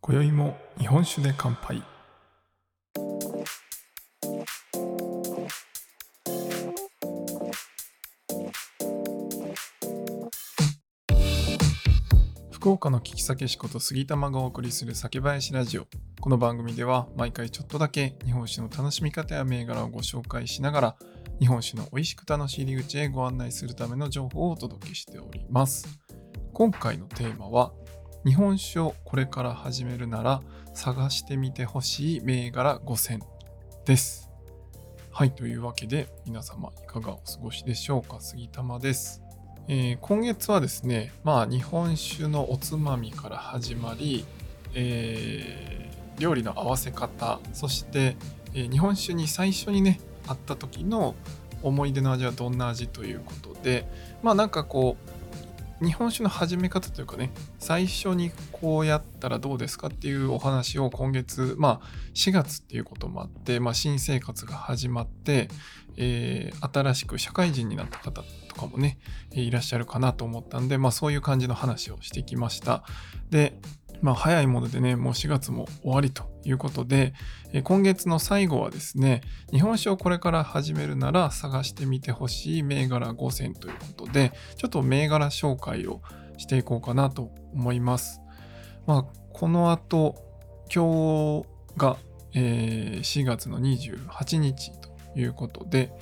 今宵も日本酒で乾杯。岡の聞き酒師こと杉玉がお送りする酒林ラジオ。この番組では毎回ちょっとだけ日本酒の楽しみ方や銘柄をご紹介しながら日本酒の美味しく楽しい入り口へご案内するための情報をお届けしております。今回のテーマは日本酒をこれから始めるなら探してみてほしい銘柄5選です。はい、というわけで皆様いかがお過ごしでしょうか？杉玉です、えー今月はですね、まあ日本酒のおつまみから始まり、えー料理の合わせ方、そして、えー日本酒に最初にね、会った時の思い出の味はどんな味ということで、まあなんかこう、日本酒の始め方というかね最初にこうやったらどうですかっていうお話を今月まあ4月っていうこともあって、まあ、新生活が始まって、えー新しく社会人になった方とかもねいらっしゃるかなと思ったんで、まあ、そういう感じの話をしてきました。でまあ早いものでねもう4月も終わりということで、今月の最後はですね日本酒をこれから始めるなら探してみてほしい銘柄5選ということでちょっと銘柄紹介をしていこうかなと思います。まあ、この後、今日が、え4月の28日ということで、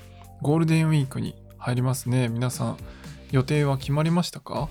ゴールデンウィークに入りますね。皆さん、予定は決まりましたか？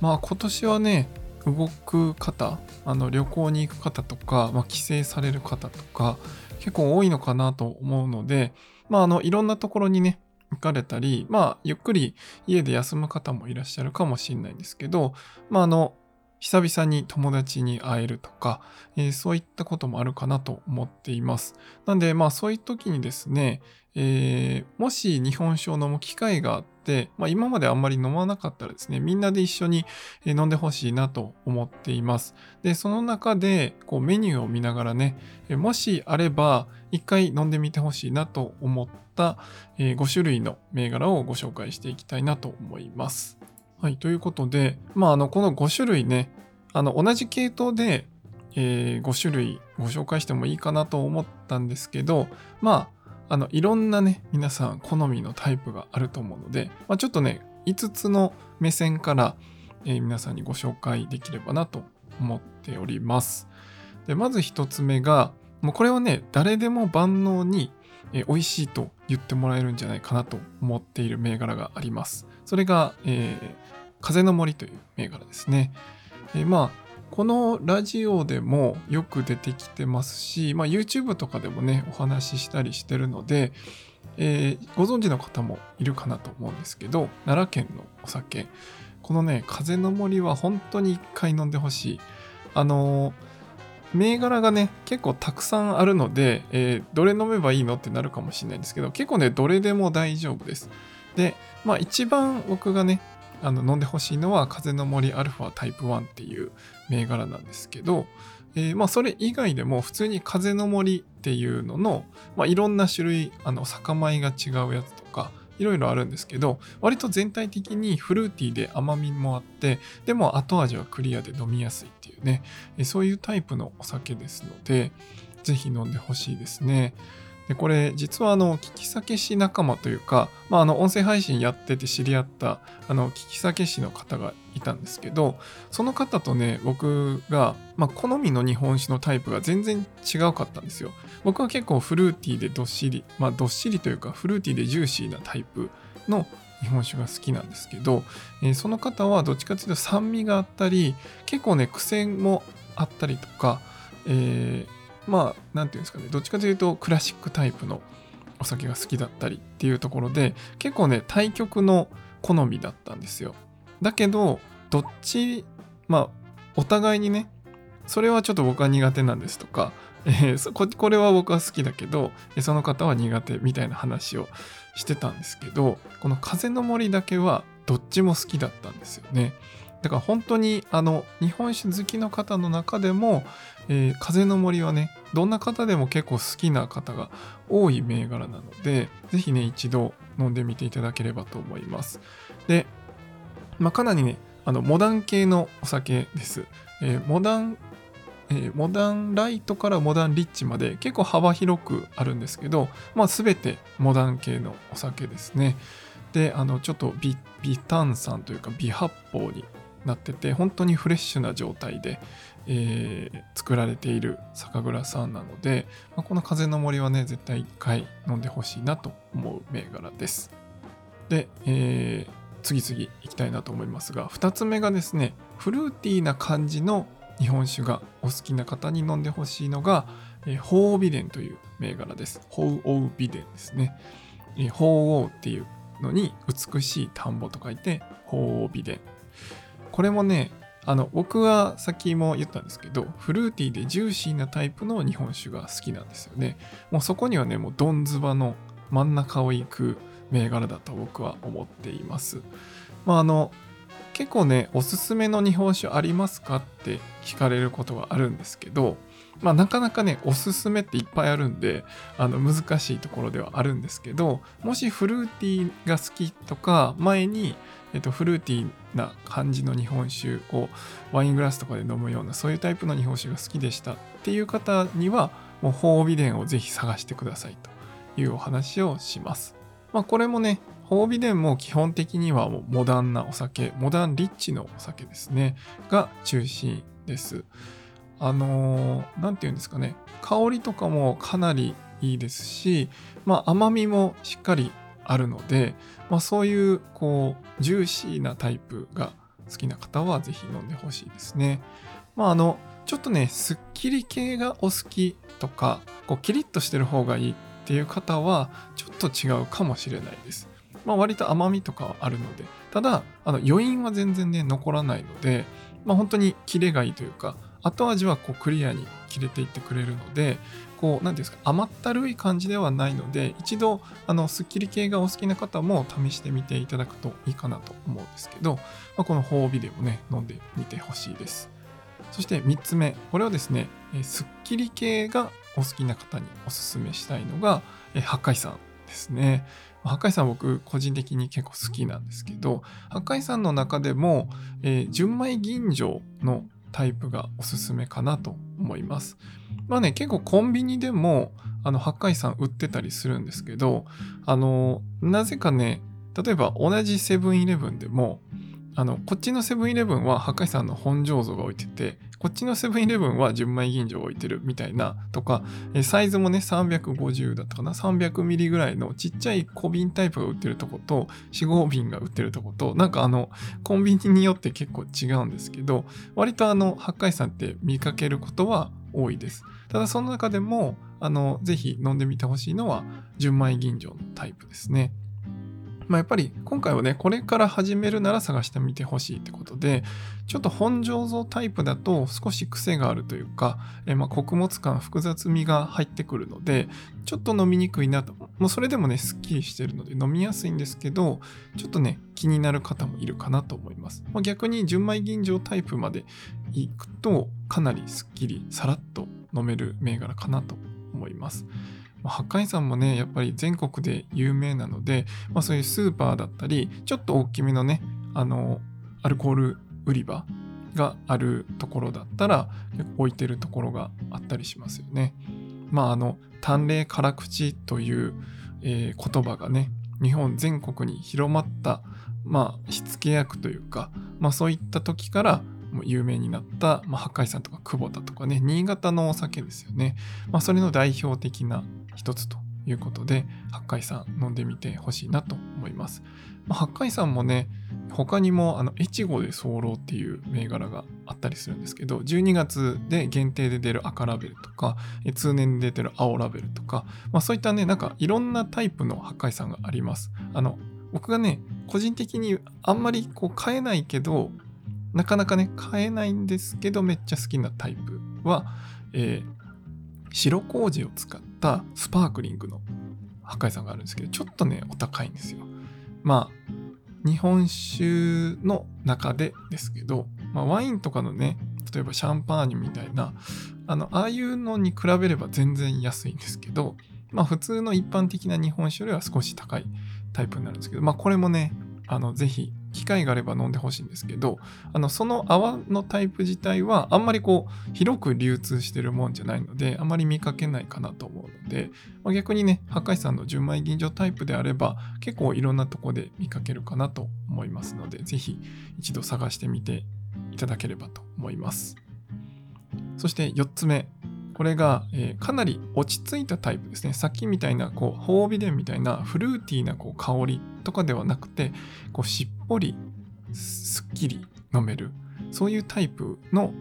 まあ、今年はね、動く方、あの旅行に行く方とか、まあ、帰省される方とか、結構多いのかなと思うので、まあ、あの、いろんなところにね、行かれたり、まあ、ゆっくり家で休む方もいらっしゃるかもしれないんですけど、まあ、あの、久々に友達に会えるとか、えーそういったこともあるかなと思っています。なんで、まあ、そういう時にですね、えーもし日本酒を飲む機会があって、まあ、今まであんまり飲まなかったらですね、みんなで一緒に飲んでほしいなと思っています。で、その中で、こう、メニューを見ながらね、もしあれば、一回飲んでみてほしいなと思った、5種類の銘柄をご紹介していきたいなと思います。はい、ということで、まあ、あのこの5種類ね、あの同じ系統で、え5種類ご紹介してもいいかなと思ったんですけど、まあ、あのいろんなね、皆さん好みのタイプがあると思うので、まあ、ちょっとね、5つの目線から、えー皆さんにご紹介できればなと思っております。でまず1つ目が、もうこれはね、誰でも万能に、えー美味しいと言ってもらえるんじゃないかなと思っている銘柄があります。それが、えー風の森という銘柄ですね。えーまあこのラジオでもよく出てきてますし、まあ、YouTube とかでもねお話ししたりしてるので、えーご存知の方もいるかなと思うんですけど奈良県のお酒このね風の森は本当に一回飲んでほしいあのー銘柄がね結構たくさんあるので、えーどれ飲めばいいのってなるかもしれないんですけど結構ねどれでも大丈夫ですでまあ一番僕がねあの飲んでほしいのは風の森アルファタイプ1っていう銘柄なんですけど、えーまあそれ以外でも普通に風の森っていうのの、まあ、いろんな種類あの酒米が違うやつとかいろいろあるんですけど割と全体的にフルーティーで甘みもあってでも後味はクリアで飲みやすいっていうねそういうタイプのお酒ですのでぜひ飲んでほしいですね。でこれ実はあの聞き酒師仲間というか、まあ、あの音声配信やってて知り合ったあの聞き酒師の方がいたんですけどその方とね僕が、まあ、好みの日本酒のタイプが全然違うかったんですよ。僕は結構フルーティーでどっしりまあどっしりというかフルーティーでジューシーなタイプの日本酒が好きなんですけど、えーその方はどっちかというと酸味があったり結構ね癖もあったりとか、えーまあなんていうんですかね。どっちかというとクラシックタイプのお酒が好きだったりっていうところで結構ね対極の好みだったんですよ。だけどどっちまあお互いにねそれはちょっと僕は苦手なんですとか、えーここれは僕は好きだけどその方は苦手みたいな話をしてたんですけどこの風の森だけはどっちも好きだったんですよね。だから本当にあの日本酒好きの方の中でも、えー、風の森はねどんな方でも結構好きな方が多い銘柄なので是非ね一度飲んでみていただければと思いますで、まあ、かなりねあのモダン系のお酒です、えー、モダンえー、モダンライトからモダンリッチまで結構幅広くあるんですけど、まあ、全てモダン系のお酒ですね。であのちょっと微炭酸というか微発泡になってて本当にフレッシュな状態で、えー、作られている酒蔵さんなので、まあ、この風の森はね絶対一回飲んでほしいなと思う銘柄です。で、えー、次々いきたいなと思いますが2つ目がですねフルーティーな感じの日本酒がお好きな方に飲んでほしいのが、えー、鳳凰美伝という銘柄です。鳳凰美伝ですね、えー、鳳凰っていうのに美しい田んぼと書いて鳳凰美伝。これもね、あの、僕はさっきも言ったんですけど、フルーティーでジューシーなタイプの日本酒が好きなんですよね。もうそこにはね、もうドンズバの真ん中を行く銘柄だと僕は思っています。まああの、結構ね、おすすめの日本酒ありますかって聞かれることがあるんですけど、まあなかなかね、おすすめっていっぱいあるんで、あの難しいところではあるんですけど、もしフルーティーが好きとか、前にえっと、フルーティーな感じの日本酒をワイングラスとかで飲むようなそういうタイプの日本酒が好きでしたっていう方にはもう褒美伝をぜひ探してくださいというお話をします。まあ、これもね褒美伝も基本的にはもうモダンなお酒モダンリッチのお酒ですねが中心です。あの何、ー、て言うんですかね香りとかもかなりいいですし、まあ、甘みもしっかりあるので、まあ、そういうこうジューシーなタイプが好きな方はぜひ飲んでほしいですね。まああのちょっとねすっきり系がお好きとかこうキリッとしてる方がいいっていう方はちょっと違うかもしれないです。まあ、割と甘みとかはあるのでただあの余韻は全然ね残らないので、まあ、本当にキレがいいというか後味はこうクリアに切れていってくれるのでこう何て言うんですか甘ったるい感じではないので一度あのスッキリ系がお好きな方も試してみていただくといいかなと思うんですけど、まあ、この褒美でもね飲んでみてほしいです。そして3つ目これはですねスッキリ系がお好きな方におすすめしたいのが八海山ですね。八海山僕個人的に結構好きなんですけど八海山の中でも、えー、純米吟醸のタイプがおすすめかなと思います。まあね、結構コンビニでも、あの、八海山売ってたりするんですけど、あの、なぜかね、例えば同じセブンイレブンでも、あの、こっちのセブンイレブンは八海山の本醸造が置いてて、こっちのセブンイレブンは純米吟醸を置いてるみたいなとか、サイズもね、350だったかな、300ミリぐらいのちっちゃい小瓶タイプが売ってるとこと、4、5瓶が売ってるとこと、なんかあの、コンビニによって結構違うんですけど、割とあの、八海山って見かけることは多いです。ただその中でも、あの、ぜひ飲んでみてほしいのは、純米吟醸のタイプですね。まあ、やっぱり今回はね、これから始めるなら探してみてほしいってことで、ちょっと本醸造タイプだと少し癖があるというか、えまあ、穀物感、複雑味が入ってくるので、ちょっと飲みにくいなと。もうそれでもね、すっきりしてるので飲みやすいんですけど、ちょっとね、気になる方もいるかなと思います。まあ、逆に純米吟醸タイプまでいくと、かなりすっきり、さらっと飲める銘柄かなと思います。八海山もねやっぱり全国で有名なので、まあ、そういうスーパーだったりちょっと大きめのねあのアルコール売り場があるところだったら結構置いてるところがあったりしますよね。まああの淡麗辛口という、えー、言葉がね日本全国に広まったまあ火付け役というか、まあ、そういった時から有名になった、まあ、八海山とか久保田とかね新潟のお酒ですよね、まあ、それの代表的な一つということで八海山飲んでみてほしいなと思います、まあ、八海山もね他にもあの越後で候っていう銘柄があったりするんですけど12月で限定で出る赤ラベルとか通年で出てる青ラベルとか、まあ、そういったねなんかいろんなタイプの八海山があります。あの僕がね個人的にあんまりこう買えないけどなかなかね買えないんですけどめっちゃ好きなタイプは、えー、白麹を使ったスパークリングの破壊さんがあるんですけど、ちょっとね、お高いんですよ。まあ、日本酒の中でですけど、まあ、ワインとかのね例えばシャンパーニュみたいなあのああいうのに比べれば全然安いんですけど、まあ、普通の一般的な日本酒よりは少し高いタイプになるんですけど、まあ、これもねあのぜひ機会があれば飲んでほしいんですけどあのその泡のタイプ自体はあんまりこう広く流通してるもんじゃないのであまり見かけないかなと思うので、まあ、逆にね破壊さんの純米吟醸タイプであれば結構いろんなとこで見かけるかなと思いますのでぜひ一度探してみていただければと思いますそして4つ目これが、えー、かなり落ち着いたタイプですね。さっきみたいな、こう、ホービデンみたいなフルーティーなこう香りとかではなくて、こう、しっぽり、すっきり飲める、そういうタイプの、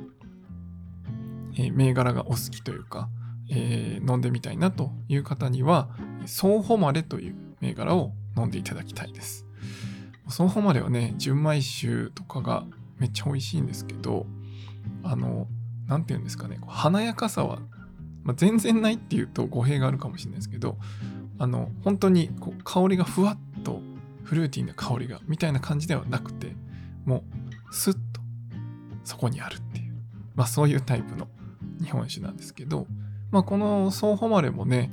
えー、銘柄がお好きというか、えー、飲んでみたいなという方には、ソーホマレという銘柄を飲んでいただきたいです。ソーホマレはね、純米酒とかがめっちゃ美味しいんですけど、あの、何て言うんですかね、華やかさは、まあ、全然ないっていうと語弊があるかもしれないですけど、あの、本当にこう香りがふわっとフルーティーな香りがみたいな感じではなくて、もうスッとそこにあるっていう、まあそういうタイプの日本酒なんですけど、まあこのソーホマレもね、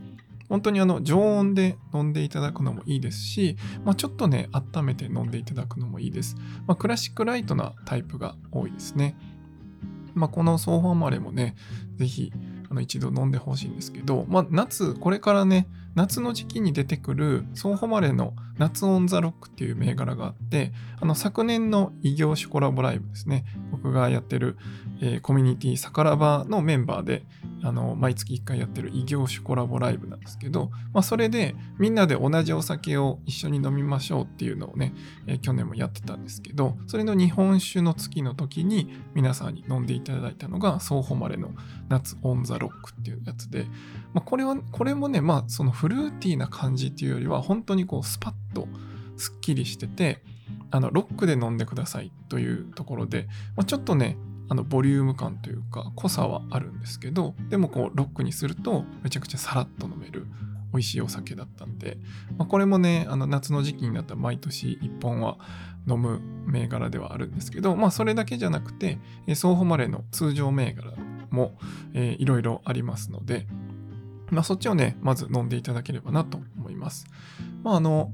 本当にあの常温で飲んでいただくのもいいですし、まあ、ちょっとね、温めて飲んでいただくのもいいです。まあ、クラシックライトなタイプが多いですね。まあ、このソーファーマレもね、ぜひあの一度飲んでほしいんですけど、まあ、夏、これからね、夏の時期に出てくるソーホマレの夏オンザロックっていう銘柄があって、あの昨年の異業種コラボライブですね、僕がやってる、えー、コミュニティサカラバのメンバーで、あの毎月1回やってる異業種コラボライブなんですけど、まあ、それでみんなで同じお酒を一緒に飲みましょうっていうのをね、えー、去年もやってたんですけど、それの日本酒の月の時に皆さんに飲んでいただいたのが、ソーホマレの夏オンザロックっていうやつで、まあ、これは、これもね、まあそのフルーティーな感じっていうよりは、本当にこうスパッとすっきりしてて、あのロックで飲んでくださいというところで、まあ、ちょっとねあのボリューム感というか濃さはあるんですけどでもこうロックにするとめちゃくちゃさらっと飲める美味しいお酒だったんで、まあ、これもねあの夏の時期になったら毎年1本は飲む銘柄ではあるんですけどまあそれだけじゃなくてソーホマレの通常銘柄も、えー、いろいろありますので、まあ、そっちをねまず飲んでいただければなと思います。まああの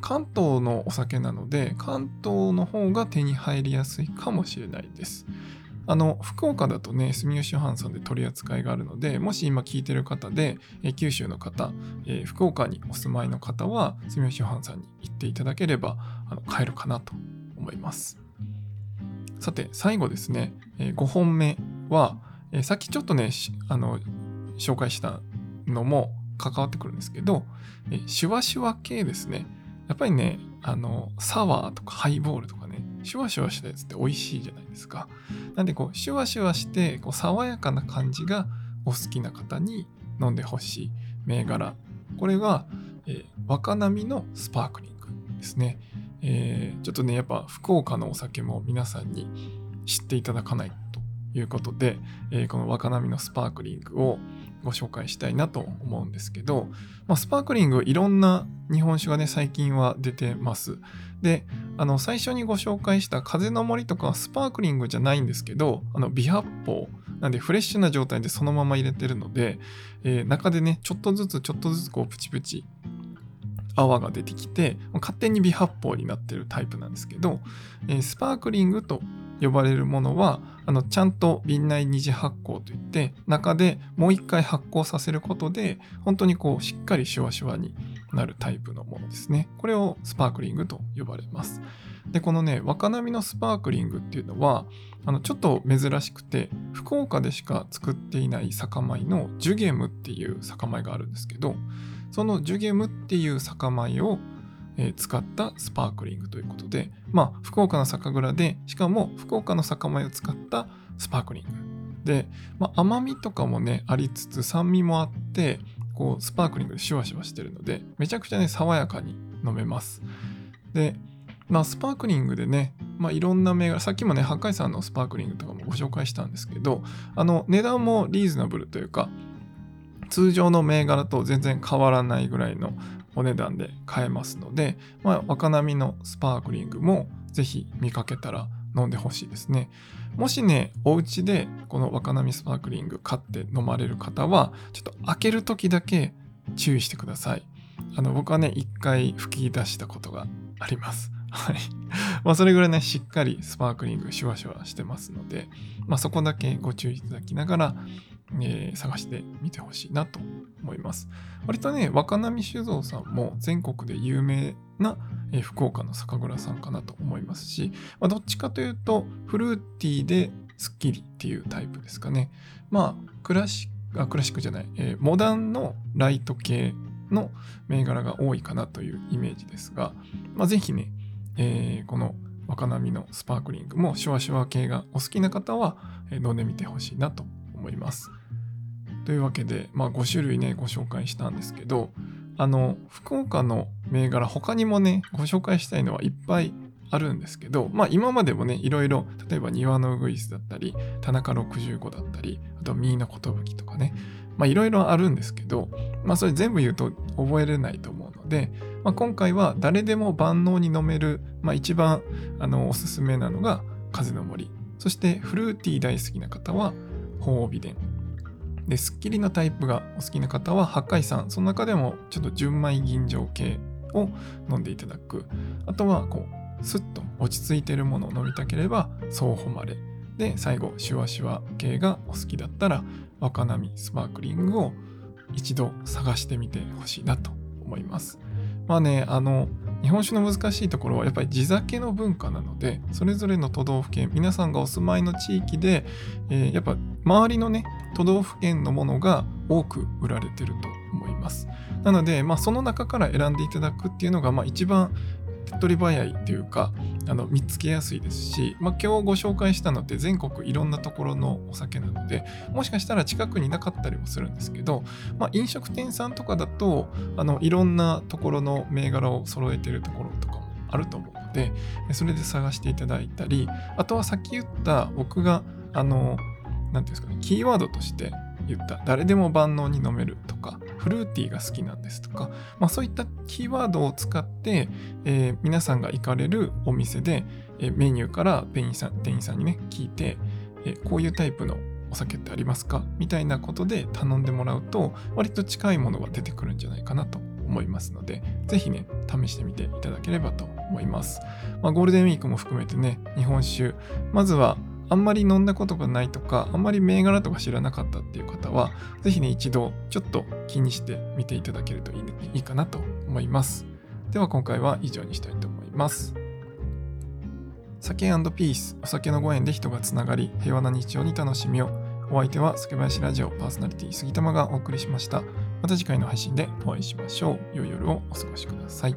関東のお酒なので関東の方が手に入りやすいかもしれないです。あの福岡だとね住吉藩さんで取り扱いがあるのでもし今聞いてる方で、え九州の方、えー、福岡にお住まいの方は住吉藩さんに行っていただければあの買えるかなと思いますさて最後ですね、えー、5本目は、えー、さっきちょっとねあの紹介したのも関わってくるんですけど、えシュワシュワ系ですねやっぱりね、あの、サワーとかハイボールとかね、シュワシュワしたやつって美味しいじゃないですか。なんでこう、シュワシュワして、こう爽やかな感じがお好きな方に飲んでほしい銘柄。これが、えー、若波のスパークリングですね。えー、ちょっとね、やっぱ福岡のお酒も皆さんに知っていただかないということで、えー、この若波のスパークリングをご紹介したいなと思うんですけど、まあ、スパークリングいろんな日本酒がね最近は出てます。であの最初にご紹介した風の森とかはスパークリングじゃないんですけどあの微発泡。なんでフレッシュな状態でそのまま入れてるので、えー、中でねちょっとずつちょっとずつこうプチプチ泡が出てきて勝手に微発泡になってるタイプなんですけど、えー、スパークリングと呼ばれるものはあのちゃんと瓶内二次発酵といって中でもう一回発酵させることで本当にこうしっかりシュワシュワになるタイプのものですね。これをスパークリングと呼ばれます。でこのね若波のスパークリングっていうのはあのちょっと珍しくて福岡でしか作っていない酒米のジュゲムっていう酒米があるんですけどそのジュゲムっていう酒米を使ったスパークリングということで、まあ、福岡の酒蔵で、しかも福岡の酒米を使ったスパークリング。で、まあ、甘みとかもね、ありつつ酸味もあって、こう、スパークリングでシュワシュワしてるので、めちゃくちゃね、爽やかに飲めます。で、まあ、スパークリングでね、まあ、いろんな銘柄、さっきもね、八海山のスパークリングとかもご紹介したんですけど、あの、値段もリーズナブルというか、通常の銘柄と全然変わらないぐらいのお値段で買えますので、まあ、若波のスパークリングもぜひ見かけたら飲んでほしいですね。もしね、お家でこの若波スパークリング買って飲まれる方は、ちょっと開ける時だけ注意してください。あの、僕はね、一回吹き出したことがあります。はい。まあ、それぐらいね、しっかりスパークリングシュワシュワしてますので、まあ、そこだけご注意いただきながら、えー、探してみてほしいなと思います。割とね、若波酒造さんも全国で有名な、福岡の酒蔵さんかなと思いますし、まあ、どっちかというと、フルーティーですっきりっていうタイプですかね。まあ、クラシック、あ、クラシックじゃない、えー、モダンのライト系の銘柄が多いかなというイメージですが、まあ、ぜひね、えー、この若波のスパークリングもシュワシュワ系がお好きな方は、飲んでみてほしいなと思います。というわけで、まあ、5種類ねご紹介したんですけどあの福岡の銘柄他にもねご紹介したいのはいっぱいあるんですけど、まあ今までもね、いろいろ、例えば庭のウグイスだったり、田中65だったり、あとミーナ寿とかね、いろいろあるんですけど、まあそれ全部言うと覚えれないと思うので、まあ、今回は誰でも万能に飲める、まあ一番あのおすすめなのが風の森。そしてフルーティー大好きな方は鳳凰美伝。で、スッキリのタイプがお好きな方は八海山。その中でもちょっと純米吟醸系を飲んでいただく。あとはこうスッと落ち着いてるものを飲みたければそう誉れで最後シュワシュワ系がお好きだったら若波スパークリングを一度探してみてほしいなと思いますまあねあの日本酒の難しいところはやっぱり地酒の文化なのでそれぞれの都道府県皆さんがお住まいの地域で、えー、やっぱ周りのね都道府県のものが多く売られてると思います。なので、まあ、その中から選んでいただくっていうのが、まあ、一番手っ取り早いっていうかあの見つけやすいですし、まあ、今日ご紹介したのって全国いろんなところのお酒なのでもしかしたら近くになかったりもするんですけど、まあ、飲食店さんとかだとあのいろんなところの銘柄を揃えてるところとかもあると思うのでそれで探していただいたりあとはさっき言った僕があの何て言うんですかねキーワードとして言った誰でも万能に飲めるとかフルーティーが好きなんですとか、まあ、そういったキーワードを使って、えー、皆さんが行かれるお店で、えー、メニューから店員さん店員さんにね聞いて、えー、こういうタイプのお酒ってありますか？みたいなことで頼んでもらうと割と近いものが出てくるんじゃないかなと思いますのでぜひね試してみていただければと思います、まあ、ゴールデンウィークも含めてね日本酒まずはあんまり飲んだことがないとか、あんまり銘柄とか知らなかったっていう方は、ぜひね、一度ちょっと気にして見ていただけるといい,、いいかなと思います。では今回は以上にしたいと思います。酒ピース、お酒のご縁で人がつながり、平和な日常に楽しみを。お相手は酒林ラジオパーソナリティ杉玉がお送りしました。また次回の配信でお会いしましょう。良い夜をお過ごしください。